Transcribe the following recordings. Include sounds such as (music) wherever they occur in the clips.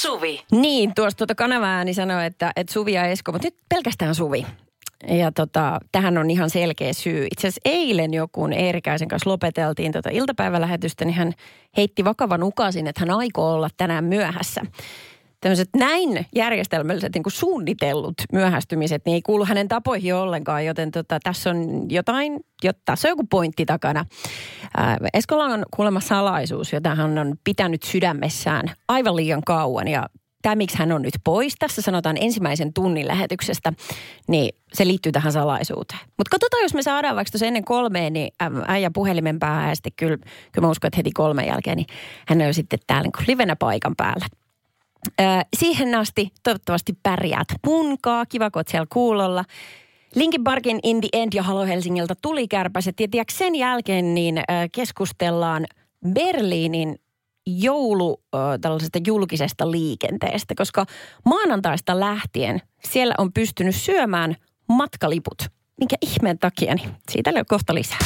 Suvi. Niin, tuosta tuota kanavaääni sanoi, että, että Suvi ja Esko, mutta nyt pelkästään Suvi. Ja tota, tähän on ihan selkeä syy. Itse asiassa eilen joku Eerikäisen kanssa lopeteltiin tota iltapäivälähetystä, niin hän heitti vakavan ukasin, että hän aikoo olla tänään myöhässä tämmöiset näin järjestelmälliset niin kuin suunnitellut myöhästymiset, niin ei kuulu hänen tapoihin ollenkaan, joten tota, tässä on jotain, jo, tässä on joku pointti takana. Ää, Eskola on kuulemma salaisuus, jota hän on pitänyt sydämessään aivan liian kauan ja tämä, miksi hän on nyt pois, tässä sanotaan ensimmäisen tunnin lähetyksestä, niin se liittyy tähän salaisuuteen. Mutta katsotaan, jos me saadaan vaikka tuossa ennen kolmeen, niin äijä puhelimen päähän ja sitten kyllä, kyllä mä uskon, että heti kolmen jälkeen, niin hän on jo sitten täällä niin livenä paikan päällä. Siihen asti toivottavasti pärjäät punkaa, kiva kun siellä kuulolla. Linkin Parkin In the End ja Halo Helsingiltä tuli kärpäset. Ja tiedätkö, sen jälkeen niin keskustellaan Berliinin joulu tällaisesta julkisesta liikenteestä, koska maanantaista lähtien siellä on pystynyt syömään matkaliput. Minkä ihmeen takia, niin siitä on kohta lisää.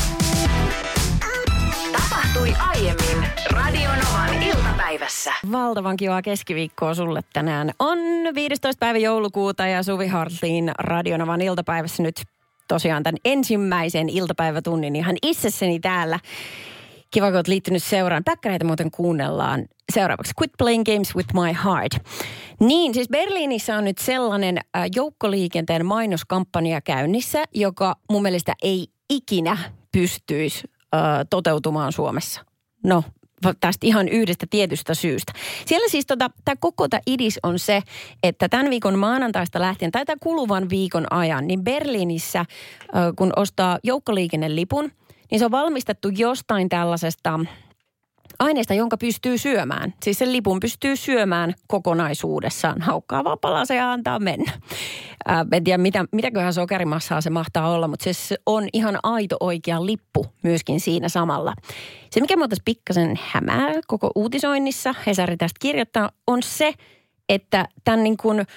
Tapahtui aiemmin Radionovan iltapäivässä. Valtavan kivaa keskiviikkoa sulle tänään. On 15. päivä joulukuuta ja Suvi Hartlin Radionovan iltapäivässä nyt tosiaan tämän ensimmäisen iltapäivätunnin ihan itsessäni täällä. Kiva, kun olet liittynyt seuraan. Päkkäreitä muuten kuunnellaan seuraavaksi. Quit playing games with my heart. Niin, siis Berliinissä on nyt sellainen äh, joukkoliikenteen mainoskampanja käynnissä, joka mun mielestä ei ikinä pystyisi äh, toteutumaan Suomessa. No, tästä ihan yhdestä tietystä syystä. Siellä siis tota, tämä koko tämä idis on se, että tämän viikon maanantaista lähtien tai tämän kuluvan viikon ajan, niin Berliinissä kun ostaa joukkoliikennelipun, niin se on valmistettu jostain tällaisesta aineesta, jonka pystyy syömään. Siis sen lipun pystyy syömään kokonaisuudessaan. Haukkaa vaan palasen ja antaa mennä. Ää, en tiedä, mitä, mitäköhän sokerimassaa se mahtaa olla, mutta se on ihan aito oikea lippu myöskin siinä samalla. Se, mikä muuta pikkasen hämää koko uutisoinnissa, Hesari tästä kirjoittaa, on se, että tämän niin kuin –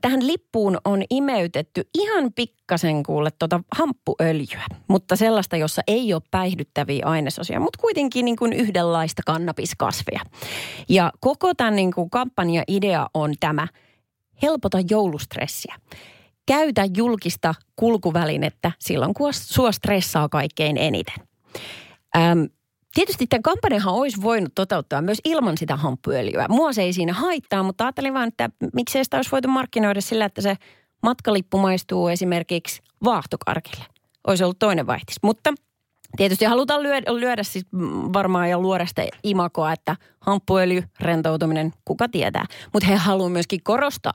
tähän lippuun on imeytetty ihan pikkasen kuulle tuota hamppuöljyä, mutta sellaista, jossa ei ole päihdyttäviä ainesosia, mutta kuitenkin niin kuin yhdenlaista kannabiskasvia. Ja koko tämän niin kuin kampanja-idea on tämä, helpota joulustressiä. Käytä julkista kulkuvälinettä silloin, kun sua stressaa kaikkein eniten. Öm, Tietysti tämän kampanjahan olisi voinut toteuttaa myös ilman sitä hamppuöljyä. Mua se ei siinä haittaa, mutta ajattelin vaan, että miksei sitä olisi voitu markkinoida sillä, että se matkalippu maistuu esimerkiksi vaahtokarkille. Olisi ollut toinen vaihtis. Mutta Tietysti halutaan lyödä, lyödä siis varmaan ja luoda sitä imakoa, että hamppuöljy, rentoutuminen, kuka tietää. Mutta he haluavat myöskin korostaa,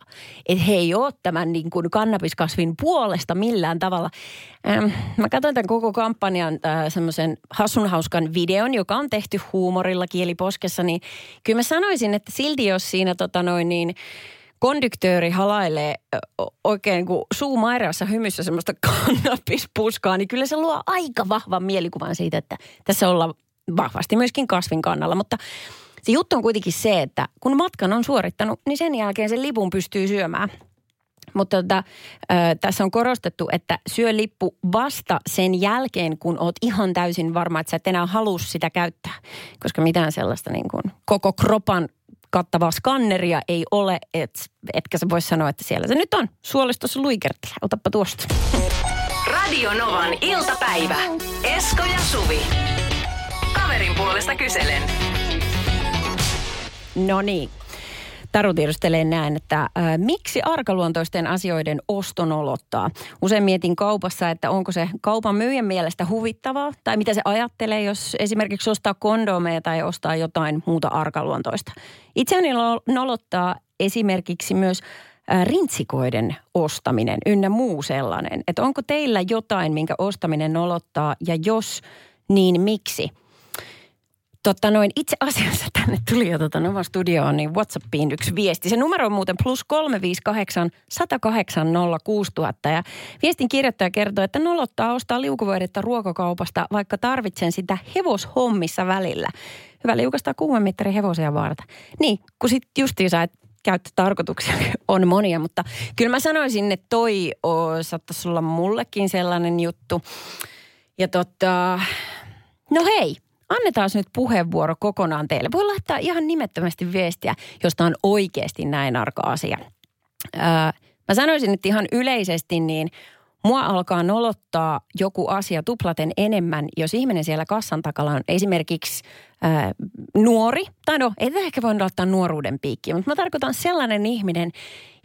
että he ei ole tämän niin kuin kannabiskasvin puolesta millään tavalla. Ähm, mä katsoin tämän koko kampanjan äh, semmoisen hassunhauskan videon, joka on tehty huumorilla kieliposkessa, niin kyllä mä sanoisin, että silti jos siinä tota noin niin – kondyktööri halailee oikein kuin suu mairassa hymyssä semmoista (laughs) kannabispuskaa, niin kyllä se luo aika vahvan mielikuvan siitä, että tässä ollaan vahvasti myöskin kasvin kannalla. Mutta se juttu on kuitenkin se, että kun matkan on suorittanut, niin sen jälkeen sen lipun pystyy syömään. Mutta tota, tässä on korostettu, että syö lippu vasta sen jälkeen, kun oot ihan täysin varma, että sä et enää halua sitä käyttää. Koska mitään sellaista niin kuin koko kropan kattavaa skanneria ei ole, et, etkä sä voi sanoa, että siellä se nyt on. Suolistossa luikertelee. Otappa tuosta. Radio Novan iltapäivä. Esko ja Suvi. Kaverin puolesta kyselen. No niin, Taru tiedustelee näin, että äh, miksi arkaluontoisten asioiden oston olottaa? Usein mietin kaupassa, että onko se kaupan myyjän mielestä huvittavaa tai mitä se ajattelee, jos esimerkiksi ostaa kondomeja tai ostaa jotain muuta arkaluontoista. Itseäni nolottaa esimerkiksi myös rintsikoiden ostaminen ynnä muu sellainen. Että onko teillä jotain, minkä ostaminen nolottaa ja jos, niin miksi? Totta noin, itse asiassa (laughs) tänne tuli jo tota Nova Studioon, niin Whatsappiin yksi viesti. Se numero on muuten plus 358 108 06000 ja viestin kirjoittaja kertoo, että nolottaa ostaa liukuvoidetta ruokakaupasta, vaikka tarvitsen sitä hevoshommissa välillä. Hyvä liukastaa kuumemittari hevosia varta. Niin, kun sit justiinsa, että käyttötarkoituksia (laughs) on monia, mutta kyllä mä sanoisin, että toi saattaisi olla mullekin sellainen juttu. Ja tota, no hei, annetaan nyt puheenvuoro kokonaan teille. Voi laittaa ihan nimettömästi viestiä, josta on oikeasti näin arka asia. Öö, mä sanoisin nyt ihan yleisesti, niin Mua alkaa nolottaa joku asia tuplaten enemmän, jos ihminen siellä kassan takalla on esimerkiksi ää, nuori. Tai no, ei ehkä voi ottaa nuoruuden piikkiä, mutta mä tarkoitan sellainen ihminen,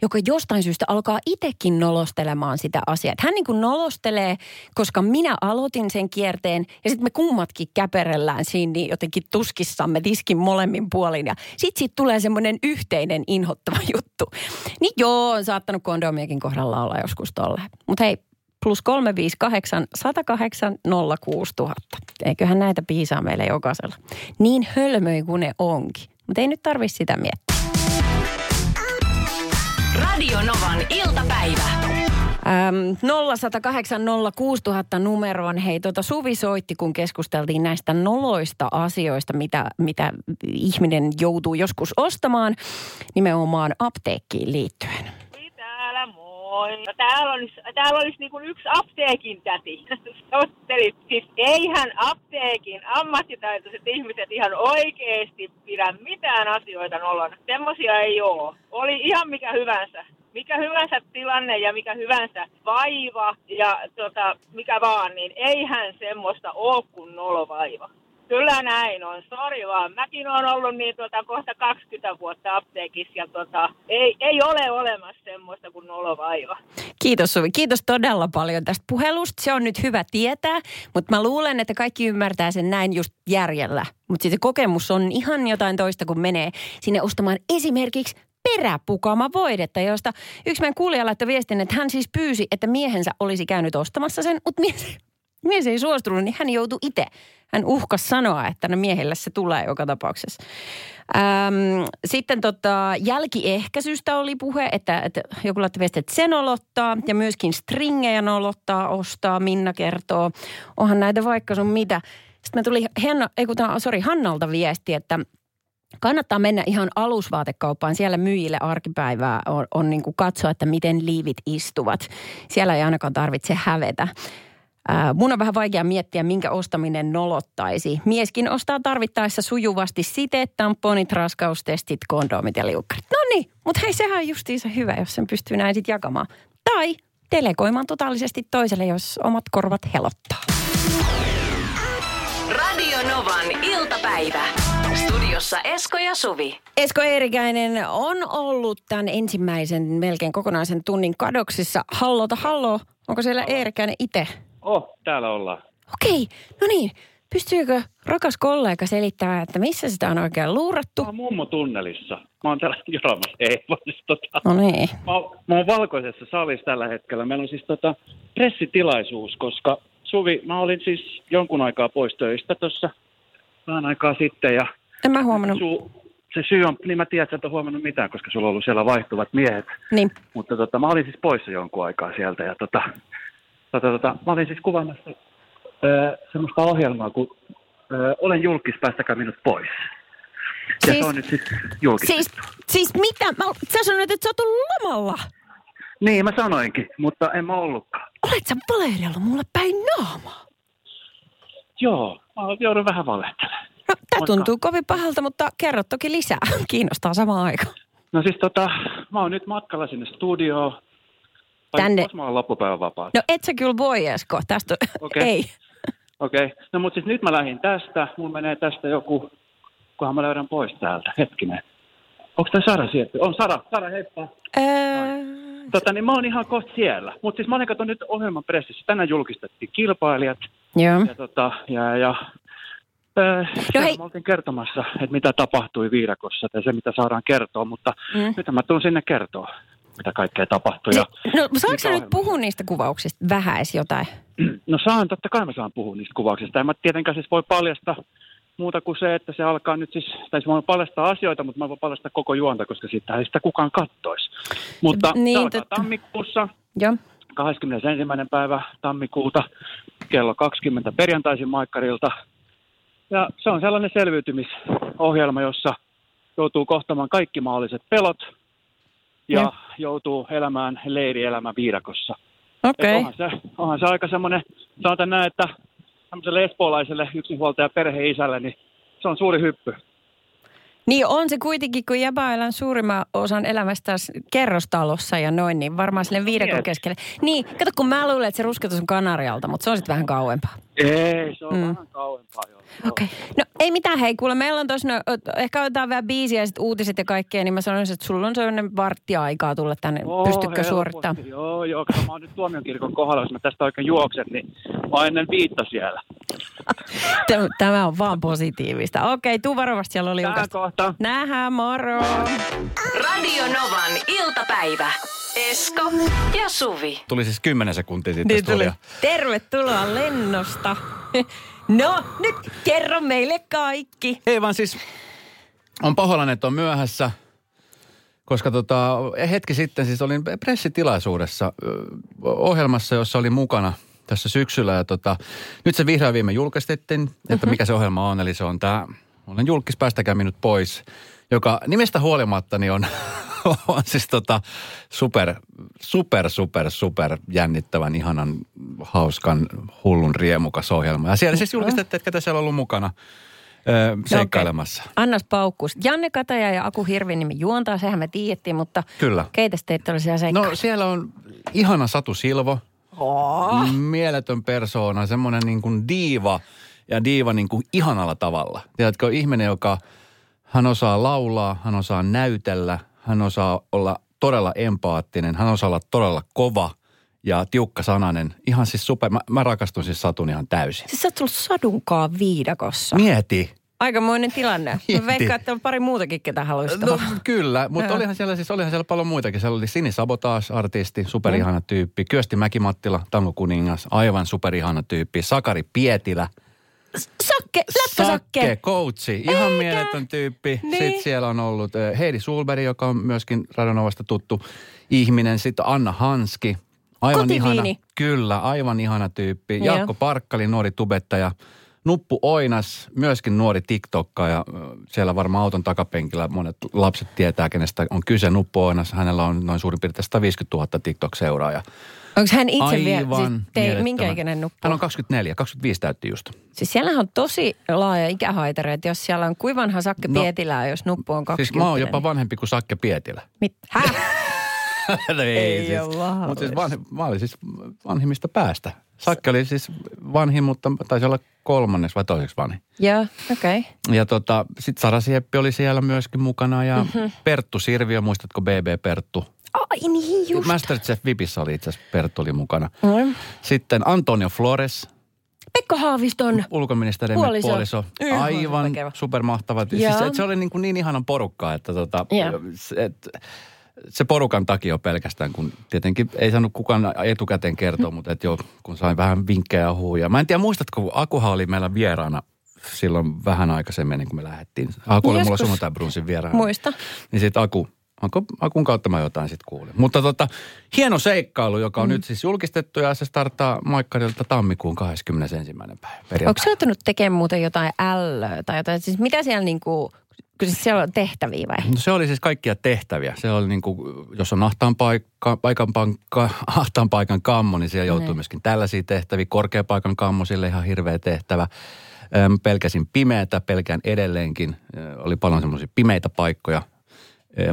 joka jostain syystä alkaa itsekin nolostelemaan sitä asiaa. Hän niin kuin nolostelee, koska minä aloitin sen kierteen ja sitten me kummatkin käperellään siinä niin jotenkin tuskissamme tiskin molemmin puolin. Ja sitten siitä tulee semmoinen yhteinen inhottava juttu. Niin joo, on saattanut kondomiakin kohdalla olla joskus tolle. Mutta hei, plus 358 108 06000. Eiköhän näitä piisaa meille jokaisella. Niin hölmöi kuin ne onkin. Mutta ei nyt tarvi sitä miettiä. Radio Novan iltapäivä. Ähm, 0108 06000 numeroon. Hei, tuota Suvi soitti, kun keskusteltiin näistä noloista asioista, mitä, mitä ihminen joutuu joskus ostamaan nimenomaan apteekkiin liittyen. Moi. No, täällä olisi, täällä olisi niin kuin yksi apteekin täti. (laughs) Sottelit. Siis eihän apteekin ammattitaitoiset ihmiset ihan oikeesti pidä mitään asioita nolona. Semmosia ei oo. Oli ihan mikä hyvänsä. Mikä hyvänsä tilanne ja mikä hyvänsä vaiva ja tota, mikä vaan, niin eihän semmoista oo kuin nolovaiva. Kyllä näin on, sori vaan. Mäkin olen ollut niin tota, kohta 20 vuotta apteekissa ja tota, ei, ei ole olemassa semmoista kuin nolovaiva. Kiitos Suvi. Kiitos todella paljon tästä puhelusta. Se on nyt hyvä tietää, mutta mä luulen, että kaikki ymmärtää sen näin just järjellä. Mutta sitten kokemus on ihan jotain toista, kun menee sinne ostamaan esimerkiksi peräpukama voidetta, josta yksi meidän kuulija laittoi viestin, että hän siis pyysi, että miehensä olisi käynyt ostamassa sen, mutta mies, mies ei suostunut, niin hän joutui itse. Hän uhkas sanoa, että no miehelle se tulee joka tapauksessa. Ähm, sitten tota, jälkiehkäisystä oli puhe, että, että joku laittoi viesti, että se nolottaa ja myöskin stringejä nolottaa, ostaa, Minna kertoo. Onhan näitä vaikka sun mitä. Sitten me tuli Henna, ei kun sorry, Hannalta viesti, että kannattaa mennä ihan alusvaatekauppaan. Siellä myyjille arkipäivää on, on niin kuin katsoa, että miten liivit istuvat. Siellä ei ainakaan tarvitse hävetä. Ää, mun on vähän vaikea miettiä, minkä ostaminen nolottaisi. Mieskin ostaa tarvittaessa sujuvasti siteet, tamponit, raskaustestit, kondomit ja liukkarit. No niin, mutta hei sehän on justiinsa hyvä, jos sen pystyy näin sitten jakamaan. Tai delegoimaan totaalisesti toiselle, jos omat korvat helottaa. Radio Novan iltapäivä. Studiossa Esko ja Suvi. Esko Eerikäinen on ollut tämän ensimmäisen melkein kokonaisen tunnin kadoksissa. Hallota, hallo. Onko siellä Eerikäinen itse? Oh, täällä ollaan. Okei, no niin. Pystyykö rakas kollega selittämään, että missä sitä on oikein luurattu? Mä oon mummo tunnelissa. Mä oon täällä joramassa. Ei, vaan siis tota... No niin. Mä, oon- mä oon valkoisessa salissa tällä hetkellä. Meillä on siis tota pressitilaisuus, koska Suvi, mä olin siis jonkun aikaa pois töistä tuossa vähän aikaa sitten ja En mä huomannut. su, se syy on, niin mä tiedän, että et ole huomannut mitään, koska sulla on ollut siellä vaihtuvat miehet. Niin. Mutta tota, mä olin siis poissa jonkun aikaa sieltä ja tota, tota, tota, mä olin siis kuvaamassa semmoista ohjelmaa, kun ö, olen julkis, päästäkää minut pois. Ja Siis- se on nyt sitten julkis. Siis, siis mitä? Mä, sä sanoit, että sä oot ollut lomalla. Niin, mä sanoinkin, mutta en mä ollutkaan. Olet sä valehdellut mulle päin naamaa? Joo, mä joudun vähän valehtelemaan. No, tää Moikka. tuntuu kovin pahalta, mutta kerro toki lisää. (laughs) Kiinnostaa samaan aikaan. No siis tota, mä oon nyt matkalla sinne studioon. Tai Tänne. Koska mä oon loppupäivän vapaa. No et sä kyllä voi, Esko. Tästä (laughs) Okei. ei. Okei, okay. no mutta siis nyt mä lähdin tästä. Mun menee tästä joku, kunhan mä löydän pois täältä. Hetkinen. Onko tää Sara sieltä? On Sara. Sara, heippa. Öö, Tota, niin mä oon ihan kohta siellä. Mutta siis mä olin katsonut nyt ohjelman pressissä. Tänään julkistettiin kilpailijat. joo. Ja, tota, ja, ja äh, no hei. mä oltiin kertomassa, että mitä tapahtui viidakossa ja se, mitä saadaan kertoa. Mutta mm. nyt mä tuun sinne kertoa, mitä kaikkea tapahtui. Ja, No saanko mikä sä nyt puhua niistä kuvauksista vähäis jotain? No saan, totta kai mä saan puhua niistä kuvauksista. En mä tietenkään siis voi paljastaa muuta kuin se, että se alkaa nyt siis, tai siis mä voin paljastaa asioita, mutta mä voin paljastaa koko juonta, koska siitä ei sitä kukaan kattoisi. Mutta Niin, alkaa totta. tammikuussa, Joo. 21. päivä tammikuuta, kello 20 perjantaisin Maikkarilta. Ja se on sellainen selviytymisohjelma, jossa joutuu kohtamaan kaikki mahdolliset pelot ja Joo. joutuu elämään leirielämä viidakossa. Et onhan, se, onhan se aika semmoinen, sanotaan näin, että tämmöiselle espoolaiselle yksinhuoltaja perheisälle, niin se on suuri hyppy. Niin on se kuitenkin, kun jäbä elää suurimman osan elämästä kerrostalossa ja noin, niin varmaan sille viidakon keskelle. Niin, kato kun mä luulen, että se rusketus on Kanarialta, mutta se on sitten vähän kauempaa. Ei, se on Mm. vähän kauempaa. Okei. Okay. No ei mitään, hei kuule, meillä on tuossa, no, ehkä otetaan vähän biisiä ja sit uutiset ja kaikkea, niin mä sanoisin, että sulla on sellainen vartti aikaa tulla tänne. Oo, Pystytkö helposti. suorittamaan? Joo, joo. Kato, mä oon nyt tuomiokirkon kohdalla, jos mä tästä oikein juoksen, niin mä oon ennen viittä siellä. (laughs) Tämä- Tämä on vaan positiivista. Okei, tuu varovasti, siellä oli Tää kohta. Nähdään, moro! Radio Novan iltapäivä. Esko ja Suvi. Tuli siis 10 sekuntia sitten Niin tuli. Tervetuloa lennosta. (laughs) No, nyt kerro meille kaikki. Ei vaan siis, on pahoillani, että on myöhässä, koska tota, hetki sitten siis olin pressitilaisuudessa ohjelmassa, jossa olin mukana tässä syksyllä. Ja tota, nyt se vihreä viime julkistettiin, että mikä se ohjelma on. Eli se on tämä, olen julkis, päästäkää minut pois, joka nimestä huolimatta niin on, (laughs) on siis tota super, super, super, super jännittävän, ihanan, hauskan, hullun, riemukas ohjelma. Ja siellä siis julkistettiin, että ketä siellä on ollut mukana seikkailemassa. Annas paukkuus. Janne Kataja ja Aku Hirvinimi juontaa, sehän me tiedettiin, mutta Kyllä. keitä teitä oli siellä No siellä on ihana Satu Silvo, Oh. mieletön persoona, semmoinen niin kuin diiva ja diiva niin kuin ihanalla tavalla. Tiedätkö, ihminen, joka, hän osaa laulaa, hän osaa näytellä, hän osaa olla todella empaattinen, hän osaa olla todella kova ja tiukka sananen. Ihan siis super, mä, mä rakastun siis Satun ihan täysin. Siis sä oot tullut sadunkaan viidakossa. Mieti. Aikamoinen tilanne. Mä Mieti. veikkaan, että on pari muutakin, ketä haluaisi No kyllä, mutta Joo. olihan siellä siis olihan siellä paljon muitakin. Siellä oli Sini Sabotage-artisti, superihana tyyppi. Kyösti Mäkimattila, Tango Kuningas, aivan superihana tyyppi. Sakari Pietilä, Sakke, läppäsakke. Sakke, coachi, ihan Eikä. mieletön tyyppi. Niin. Sitten siellä on ollut eh, Heidi Sulberg, joka on myöskin Radonovasta tuttu ihminen. Sitten Anna Hanski, aivan Kotiviini. ihana. Kyllä, aivan ihana tyyppi. Jaakko Parkkali, nuori tubettaja. Nuppu Oinas, myöskin nuori TikTokkaja. Siellä varmaan auton takapenkillä monet lapset tietää, kenestä on kyse. Nuppu Oinas, hänellä on noin suurin piirtein 150 000 TikTok-seuraajaa. Onko hän itse Aivan vielä, siis te, minkä ikäinen nuppu? Hän on 24, 25 täytti just. Siis siellähän on tosi laaja ikähaitari, että jos siellä on kuivanha Sakke No, Pietilää, jos nuppu on 20. Siis mä oon jopa vanhempi kuin Sakke Pietilä. Mit? Häh? (laughs) (laughs) no Ei siis, oo mahdollista. Mutta siis vanhi, mä olin siis vanhimmista päästä. Sakke oli siis vanhin, mutta taisi olla kolmanneksi vai toiseksi vanhin. Joo, okei. Okay. Ja tota, sitten Sara Sieppi oli siellä myöskin mukana ja mm-hmm. Perttu Sirviö, muistatko BB Perttu? Ai niin just. Masterchef Vipissä oli itse asiassa Perttu oli mukana. Mm. Sitten Antonio Flores, Pekka Haaviston. ulkoministerimme Puoliso. puoliso. Aivan supermahtava. Siis se, oli niin, kuin niin ihanan porukkaa, että tota, se, et, se porukan takia pelkästään, kun tietenkin ei saanut kukaan etukäteen kertoa, mutta et jo, kun sain vähän vinkkejä ja huuja. Mä en tiedä, muistatko, kun Akuha oli meillä vieraana silloin vähän aikaisemmin, niin kun me lähdettiin. Aku oli mulla Joskus. sunnuntai brunsin vieraana. Muista. Niin sitten Aku, Aku, Akun kautta mä jotain sitten kuulin. Mutta tota, hieno seikkailu, joka on mm. nyt siis julkistettu ja se starttaa Maikkarilta tammikuun 21. päivä. Onko sä joutunut tekemään muuten jotain ällöä tai jotain? Siis mitä siellä niinku, kyllä siellä on tehtäviä vai? No se oli siis kaikkia tehtäviä. Se oli niin kuin, jos on ahtaan, paikka, paikan pankka, (laughs) ahtaan paikan kammo, niin siellä joutuu Niin. myöskin tällaisia tehtäviä. Korkeapaikan kammo, sille ihan hirveä tehtävä. Pelkäsin pimeätä, pelkään edelleenkin. Oli paljon semmoisia pimeitä paikkoja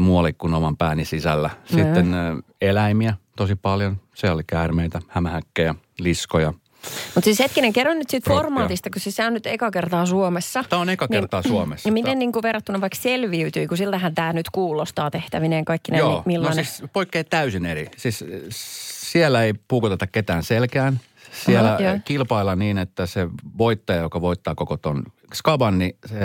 muualle kuin oman pääni sisällä. Sitten ö, eläimiä tosi paljon. Se oli käärmeitä, hämähäkkejä, liskoja. Mutta siis hetkinen, kerro nyt siitä formaatista, kun siis se on nyt eka kertaa Suomessa. Tämä on eka kertaa Suomessa. Ja miten niin kuin verrattuna vaikka selviytyy, kun siltähän tämä nyt kuulostaa tehtävineen kaikki Joo, niin millainen? no siis poikkeaa täysin eri. Siis äh, siellä ei puukoteta ketään selkään. Siellä Aha, joo. kilpaillaan niin, että se voittaja, joka voittaa koko ton skaban, niin se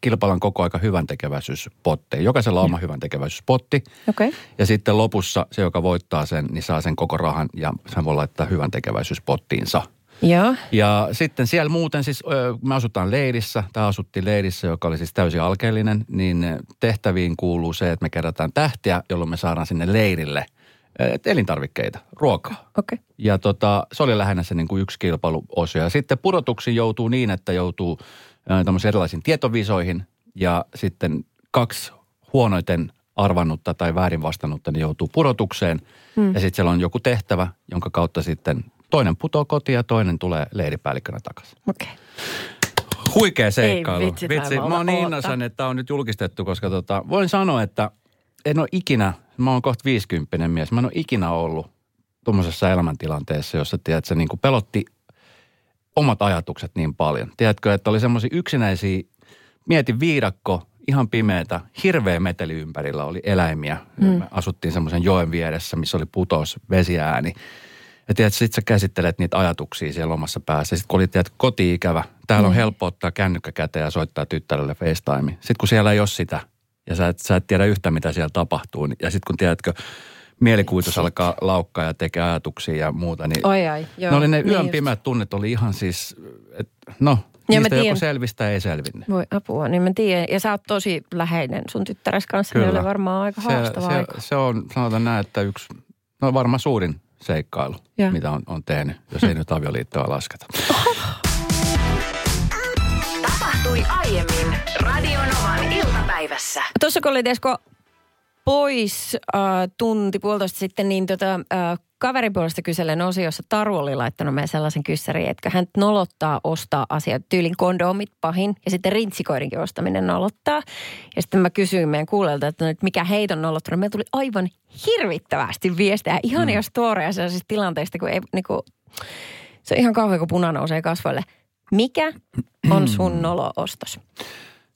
kilpaillaan koko aika hyvän tekeväisyyspotti. Jokaisella on oma hyvän tekeväisyyspotti. Okei. Okay. Ja sitten lopussa se, joka voittaa sen, niin saa sen koko rahan ja sen voi laittaa hyvän tekeväisyyspottiinsa. Joo. Ja sitten siellä muuten siis, me asutaan leirissä, tämä asuttiin leirissä, joka oli siis täysin alkeellinen, niin tehtäviin kuuluu se, että me kerätään tähtiä, jolloin me saadaan sinne leirille elintarvikkeita, ruokaa. Okei. Okay. Ja tota, se oli lähinnä se niin kuin yksi kilpailuosio. Ja sitten pudotuksiin joutuu niin, että joutuu tämmöisiin erilaisiin tietovisoihin ja sitten kaksi huonoiten arvannutta tai väärin vastannutta, niin joutuu pudotukseen. Hmm. Ja sitten siellä on joku tehtävä, jonka kautta sitten toinen putoo kotiin ja toinen tulee leiripäällikkönä takaisin. Okei. Okay. Huikea seikkailu. vitsi, tää vitsi. mä oon niin innoissani, että tämä on nyt julkistettu, koska tota, voin sanoa, että en ole ikinä, mä oon kohta 50 mies, mä en ole ikinä ollut tuommoisessa elämäntilanteessa, jossa tiedät, se niin kuin pelotti omat ajatukset niin paljon. Tiedätkö, että oli semmoisia yksinäisiä, mietin viidakko, ihan pimeätä, hirveä meteli ympärillä, oli eläimiä. Mm. Me asuttiin semmoisen joen vieressä, missä oli putos, vesiääni. Ja tiedät, sit sä käsittelet niitä ajatuksia siellä omassa päässä. Sitten kun oli tiedät, koti-ikävä, täällä on helppo ottaa kännykkä käteen ja soittaa tyttärelle FaceTime. Sitten kun siellä ei ole sitä, ja sä et, sä et tiedä yhtä, mitä siellä tapahtuu. niin- Ja sitten kun tiedätkö, mielikuvitus alkaa laukkaa ja tekee ajatuksia ja muuta, niin Oi ai, joo. ne oli ne niin yön just. pimeät tunnet oli ihan siis, et, no, Ja niistä joku selvistä ei selvinnyt. Voi apua, niin mä tiedän. Ja sä oot tosi läheinen sun tyttäres kanssa, niin oli varmaan aika se, aika. se on, sanotaan näin, että yksi, no varmaan suurin seikkailu, Joo. mitä on, on tehnyt, jos ei nyt avioliittoa lasketa. Tapahtui aiemmin Radionovan iltapäivässä. Tuossa kun oli Esko pois äh, tunti puolitoista sitten, niin tota, äh, kaverin puolesta kyselen osiossa Taru oli laittanut meille sellaisen kyssärin, että hän nolottaa ostaa asioita, tyylin kondomit pahin ja sitten rintsikoirinkin ostaminen nolottaa. Ja sitten mä kysyin meidän kuulelta, että, no, että mikä heitä on nolottanut. Meillä tuli aivan hirvittävästi viestejä, ihania mm. storeja sellaisista tilanteista, kun ei niinku, se on ihan kauhean, kun puna nousee kasvoille. Mikä on sun nolo-ostos?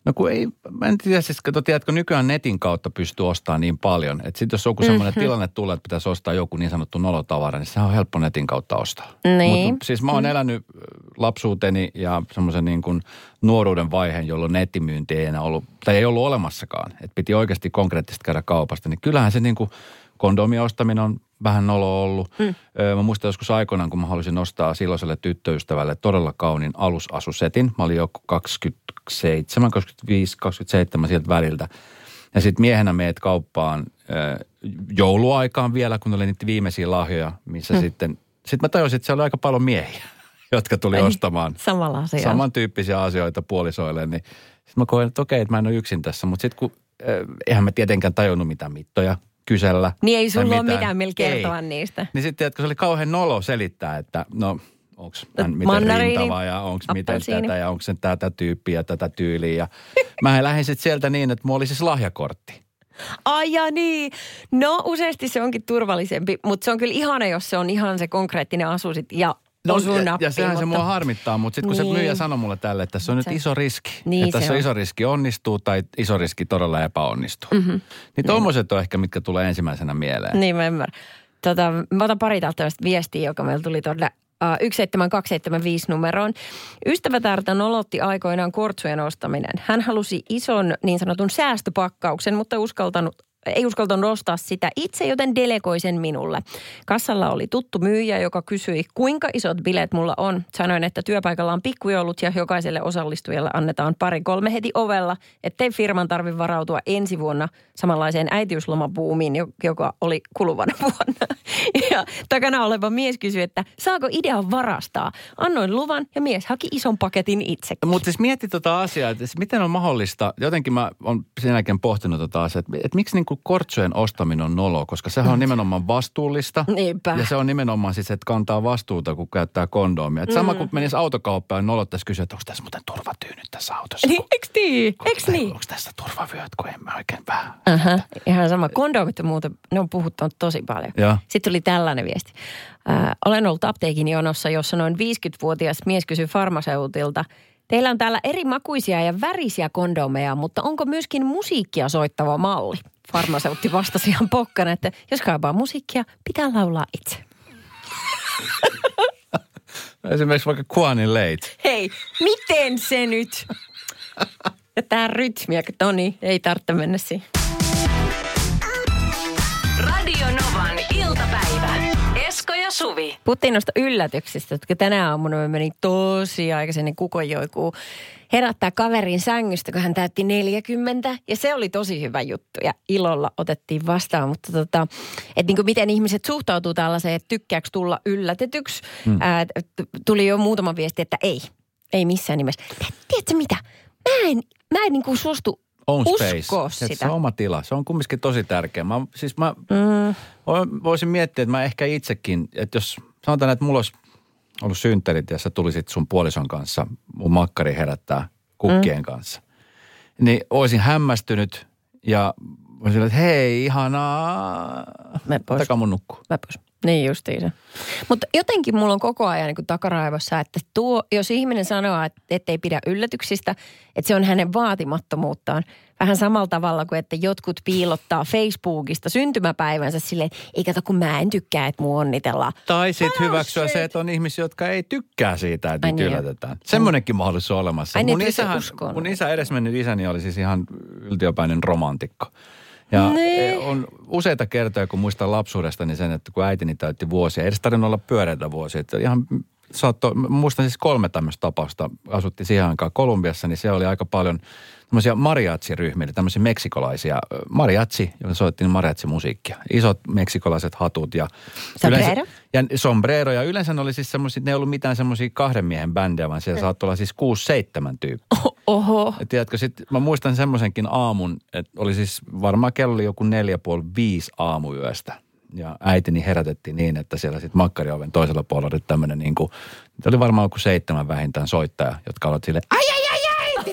No kun ei, mä en tiedä, siis kato, tiedätkö, nykyään netin kautta pystyy ostamaan niin paljon. Että sitten jos joku semmoinen Mhm. tilanne tulee, että pitäisi ostaa joku niin sanottu nolotavara, niin sehän on helppo netin kautta ostaa. Niin. Mut siis mä oon elänyt ö, lapsuuteni ja semmoisen niin kuin nuoruuden vaiheen, jolloin nettimyynti ei enää ollut, tai ei ollut olemassakaan. Että piti oikeasti konkreettisesti käydä kaupasta. Niin kyllähän se niin kuin kondomia ostaminen on vähän nolo ollut. Mm. Mä muistan joskus aikoinaan, kun mä halusin ostaa silloiselle tyttöystävälle todella kauniin alusasusetin. Mä olin jo 27, 25, 27 sieltä väliltä. Ja sitten miehenä meet kauppaan jouluaikaan vielä, kun oli niitä viimeisiä lahjoja, missä mm. sitten... Sitten mä tajusin, että siellä oli aika paljon miehiä, (laughs) jotka tuli Ai, ostamaan Samalla asialla. samantyyppisiä asioita puolisoille. Niin sitten mä koen, että okei, että mä en ole yksin tässä. Mutta sitten kun, eihän mä tietenkään tajunnut mitään mittoja kysellä. Niin ei sulla ole mitään millä kertoa Ei. niistä. Niin sitten, että se oli kauhean nolo selittää, että no onko hän miten rintava ja onko miten tätä ja onko se tätä tyyppiä ja tätä tyyliä. Ja (laughs) mä lähdin sitten sieltä niin, että mulla oli siis lahjakortti. Ai ja niin. No useasti se onkin turvallisempi, mutta se on kyllä ihana, jos se on ihan se konkreettinen asu sit ja No, ja, nappi, ja sehän se mutta- mua harmittaa, mutta sitten kun Niin. se myyjä sanoi mulle tälle, että tässä on nyt Se- iso riski. Niin että se tässä on iso riski onnistuu tai iso riski todella epäonnistuu. Mm-hmm. Niin tommoset on ehkä, mitkä tulee ensimmäisenä mieleen. Niin mä ymmärrän. Tota, mä otan pari täältä viestiä, joka meillä tuli tuonne uh, 17275 numeroon. Ystävätärtä nolotti aikoinaan kortsujen ostaminen. Hän halusi ison niin sanotun säästöpakkauksen, mutta uskaltanut ei uskaltanut ostaa sitä itse, joten delegoi sen minulle. Kassalla oli tuttu myyjä, joka kysyi, kuinka isot bileet mulla on. Sanoin, että työpaikalla on pikkujoulut ja jokaiselle osallistujalle annetaan pari kolme heti ovella, ettei firman tarvi varautua ensi vuonna samanlaiseen äitiyslomabuumiin, jo- joka oli kuluvana (laughs) vuonna. Ja takana oleva mies kysyi, että saako idean varastaa. Annoin luvan ja mies haki ison paketin itse. Mutta siis mietti tota asiaa, että siis miten on mahdollista, jotenkin mä oon sen jälkeen pohtinut tota asiaa, että, että miksi niinku kortsojen ostaminen on nolo, koska sehän on nimenomaan vastuullista. Niinpä. Ja se on nimenomaan siis, että kantaa vastuuta, kun käyttää kondomia. Et sama kuin menisi autokauppaan ja nolottaisi kysyä, että onko tässä muuten turvatyynyt tässä autossa? Niin, eks niin? Eks niin? Onko tässä turvavyöt, kun emme oikein vähän. Aha, ihan sama. Kondomit ja muuta, ne on puhuttanut tosi paljon. Joo. Sitten tuli tällainen viesti. Äh, olen ollut apteekin jonossa, jossa noin 50-vuotias mies kysyi farmaseutilta, Teillä on täällä eri makuisia ja värisiä kondomeja, mutta onko myöskin musiikkia soittava malli? Farmaseutti vastasi ihan pokkana, että jos kaipaa musiikkia, pitää laulaa itse. (laughs) Esimerkiksi vaikka Kuanin Late. Hei, miten se nyt? Ja tää rytmiä, Toni, ei tarvitse mennä siihen. Radio Novan iltapäivä. Ja Suvi. Puhuttiin noista yllätyksistä, jotka tänä aamuna me meni tosi aikaisin niin kukonjoikuu herättää kaverin sängystä, kun hän täytti 40. Ja se oli tosi hyvä juttu ja ilolla otettiin vastaan. Mutta tota, että niin miten ihmiset suhtautuu tällaiseen, että tykkääkö tulla yllätetyksi. Hmm. Ää, tuli jo muutama viesti, että ei. Ei missään nimessä. Tiedätkö mitä? Mä en, mä en niin kuin suostu Own uskoa space. sitä. Se on oma tila. Se on kumminkin tosi tärkeä. Mä, siis mä Mm. voisin miettiä, että mä ehkä itsekin, että jos sanotaan, että mulla olisi ollut synttärit ja sä tulisit sun puolison kanssa mun makkari herättää kukkien mm. kanssa. Niin olisin hämmästynyt ja olisin, että hei, ihanaa. Mene pois. Takaa mun nukkuu. Mä pois. Niin justiinsa. Mutta jotenkin mulla on koko ajan niin takaraivossa, että tuo, jos ihminen sanoo, että ettei pidä yllätyksistä, että se on hänen vaatimattomuuttaan. Vähän samalla tavalla kuin, että jotkut piilottaa Facebookista syntymäpäivänsä silleen, ei kato kun mä en tykkää, että mua onnitellaan. Tai sitten Oh, hyväksyä shit. se, että on ihmisiä, jotka ei tykkää siitä, että niitä niin. yllätetään. Semmoinenkin mahdollisuus on olemassa. Ai niin, mun, isähän, mun isä edesmennyt isäni oli siis ihan yltiöpäinen romantikko. Ja Niin. e, on useita kertoja, kun muistan lapsuudestani sen, että kun äitini täytti vuosia, ei edes tarvinnut olla pyöreitä vuosia. Että ihan saattoi, muistan siis kolme tämmöistä tapausta, asuttiin siihen aikaan Kolumbiassa, niin se oli aika paljon tämmöisiä mariachi-ryhmiä, eli tämmöisiä meksikolaisia. ö, Mariachi, joka soitti mariachi-musiikkia. Isot meksikolaiset hatut ja... Sombrero? ja sombrero. Ja yleensä ne oli siis semmoisia, ne ei ollut mitään semmoisia kahden miehen bändejä, vaan siellä saattoi olla siis kuusi, seitsemän tyyppiä. Oho. Ja tiedätkö, sit, mä muistan semmoisenkin aamun, että oli siis varmaan kello oli joku neljä puoli viisi aamuyöstä. Ja äitini herätettiin niin, että siellä sitten makkarioven toisella puolella oli tämmöinen niin kuin, oli varmaan joku seitsemän vähintään soittaja, jotka olivat sille ai ai ai ai!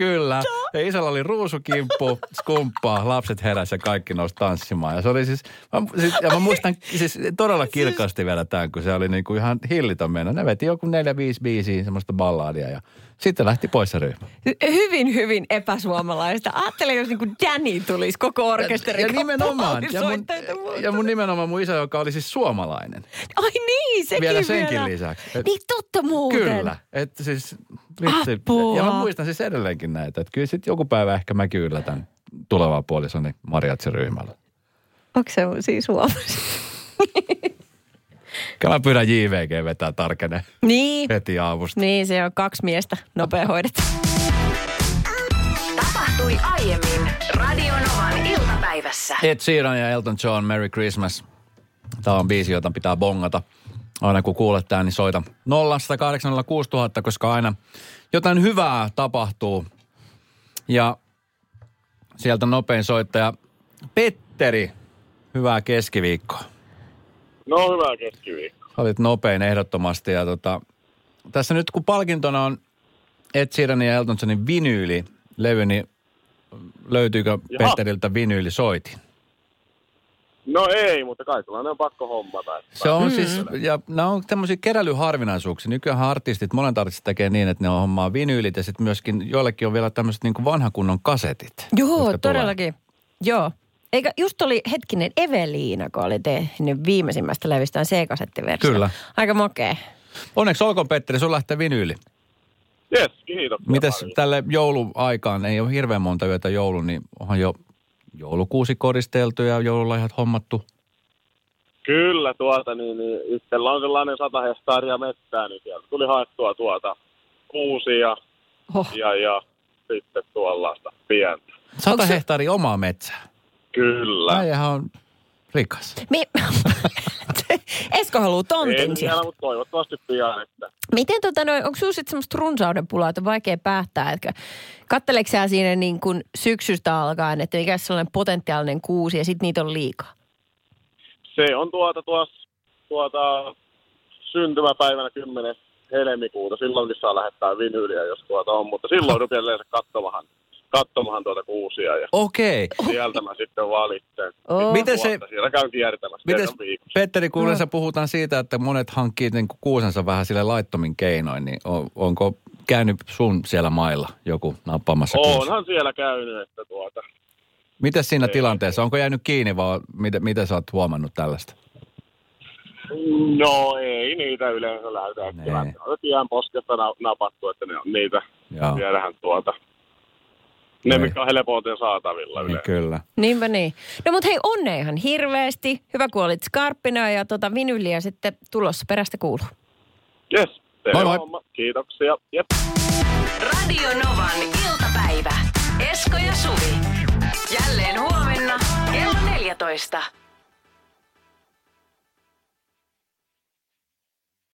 Kyllä. Ja isällä oli ruusukimppu, skumppaa, lapset heräsi ja kaikki nousi tanssimaan. Ja se oli siis, mä, siis ja mä muistan siis todella kirkkaasti vielä tämän, kun se oli niin kuin ihan hillitön mennä. Ne veti joku neljä, viisi biisiä, semmoista balladia ja sitten lähti pois se ryhmä. Hy- Hyvin, hyvin epäsuomalaista. Ajattelin, jos niinku Danny tulisi koko orkesteri. Ja nimenomaan. Ja mun, ja mun nimenomaan mun isä, joka oli siis suomalainen. Ai niin, sekin Vielä senkin lisäksi. Et- Niin totta muuten. Kyllä. Että siis, vitsi. Apua. Ja mä muistan siis edelleenkin näitä. Että kyllä sitten joku päivä ehkä mä yllätän tulevaa puolisoni Mariatsi-ryhmällä. Onko se siis Suomessa? Kyllä mä pyydän JVG vetää tarkene niin. heti aamusta. Niin, se on kaksi miestä nopea hoidettu. Tapahtui aiemmin Radionovan iltapäivässä. Ed Sheeran ja Elton John, Merry Christmas. Tämä on biisi, jota pitää bongata. Aina kun kuulet tämän, niin soita 0806000, koska aina jotain hyvää tapahtuu. Ja sieltä nopein soittaja Petteri. Hyvää keskiviikkoa. No hyvää keskiviikkoa. Sä olit nopein ehdottomasti. Ja tota, tässä nyt kun palkintona on Ed Sheeranin ja Elton Johnin vinyyli-levy, niin löytyykö Jaha. Petteriltä vinyylisoitin? No ei, mutta kai on pakko hommata. että Se on mm. siis, ja nämä on tämmöisiä keräilyharvinaisuuksia. Nykyään artistit, monet artistit tekee niin, että ne on hommaa vinyylit ja sitten myöskin joillekin on vielä tämmöiset niin vanhan kunnon kasetit. Joo, todellakin. Joo. Eikä just oli hetkinen Eveliina, kun oli tehnyt viimeisimmästä levystään C-kasettiversio. Kyllä. Aika makea. Tulee. Onneksi olkoon Petteri, sun lähtee vinyyli. Jes, kiitoksia Mites paljon. tälle jouluaikaan, ei ole hirveän monta yötä joulu, niin onhan jo joulukuusi koristeltu ja joululaihat hommattu. Kyllä tuota, niin, niin itsellä on sellainen sata hehtaaria mettää, niin sieltä tuli haettua tuota kuusia Oh. ja, ja sitten tuollaista pientä. Sata se- hehtaaria omaa metsää. Kyllä. Äijähän on rikas. Mi- (laughs) Esko haluaa tontin en sieltä. vielä, mutta toivottavasti pian, että Miten tota noin, onko sinulla sitten semmoista runsauden pulaa, että on vaikea päättää, että katteleeko sä siinä niin kuin syksystä alkaen, että mikä se sellainen potentiaalinen kuusi ja sitten niitä on liikaa? se on tuota tuossa tuota, syntymäpäivänä 10. helmikuuta. Silloinkin saa lähettää vinyyliä, jos tuota on, mutta silloin rupean yleensä katsomahan, katsomahan tuota kuusia ja Okei. sieltä mä sitten valitsen. Oh. Miten se- Siellä käyn kiertämässä Miten. Petteri, kun yleensä puhutaan siitä, että monet hankkii niin kuusensa vähän sille laittomin keinoin, niin on, onko käynyt sun siellä mailla joku nappaamassa? Onhan siellä käynyt, että tuota, Miten siinä Ei. tilanteessa? Onko jäänyt kiinni vai miten, miten sä oot huomannut tällaista? no ei niitä yleensä läytä. Kyllä ne on tien poskesta na- napattu, että ne on niitä, Joo, tiedähän tuota. Ne, Ei. mitkä on helpoiten saatavilla niin yleensä. kyllä. Niinpä niin. No mutta hei, onnea ihan hirveästi. Hyvä kun olit skarppina ja tota vinyliä sitten tulossa perästä kuuluu. Se Moi moi. homma. Kiitoksia. Jep. Radio Novan iltapäivä. Esko ja Suvi. Jälleen huomenna kello 14.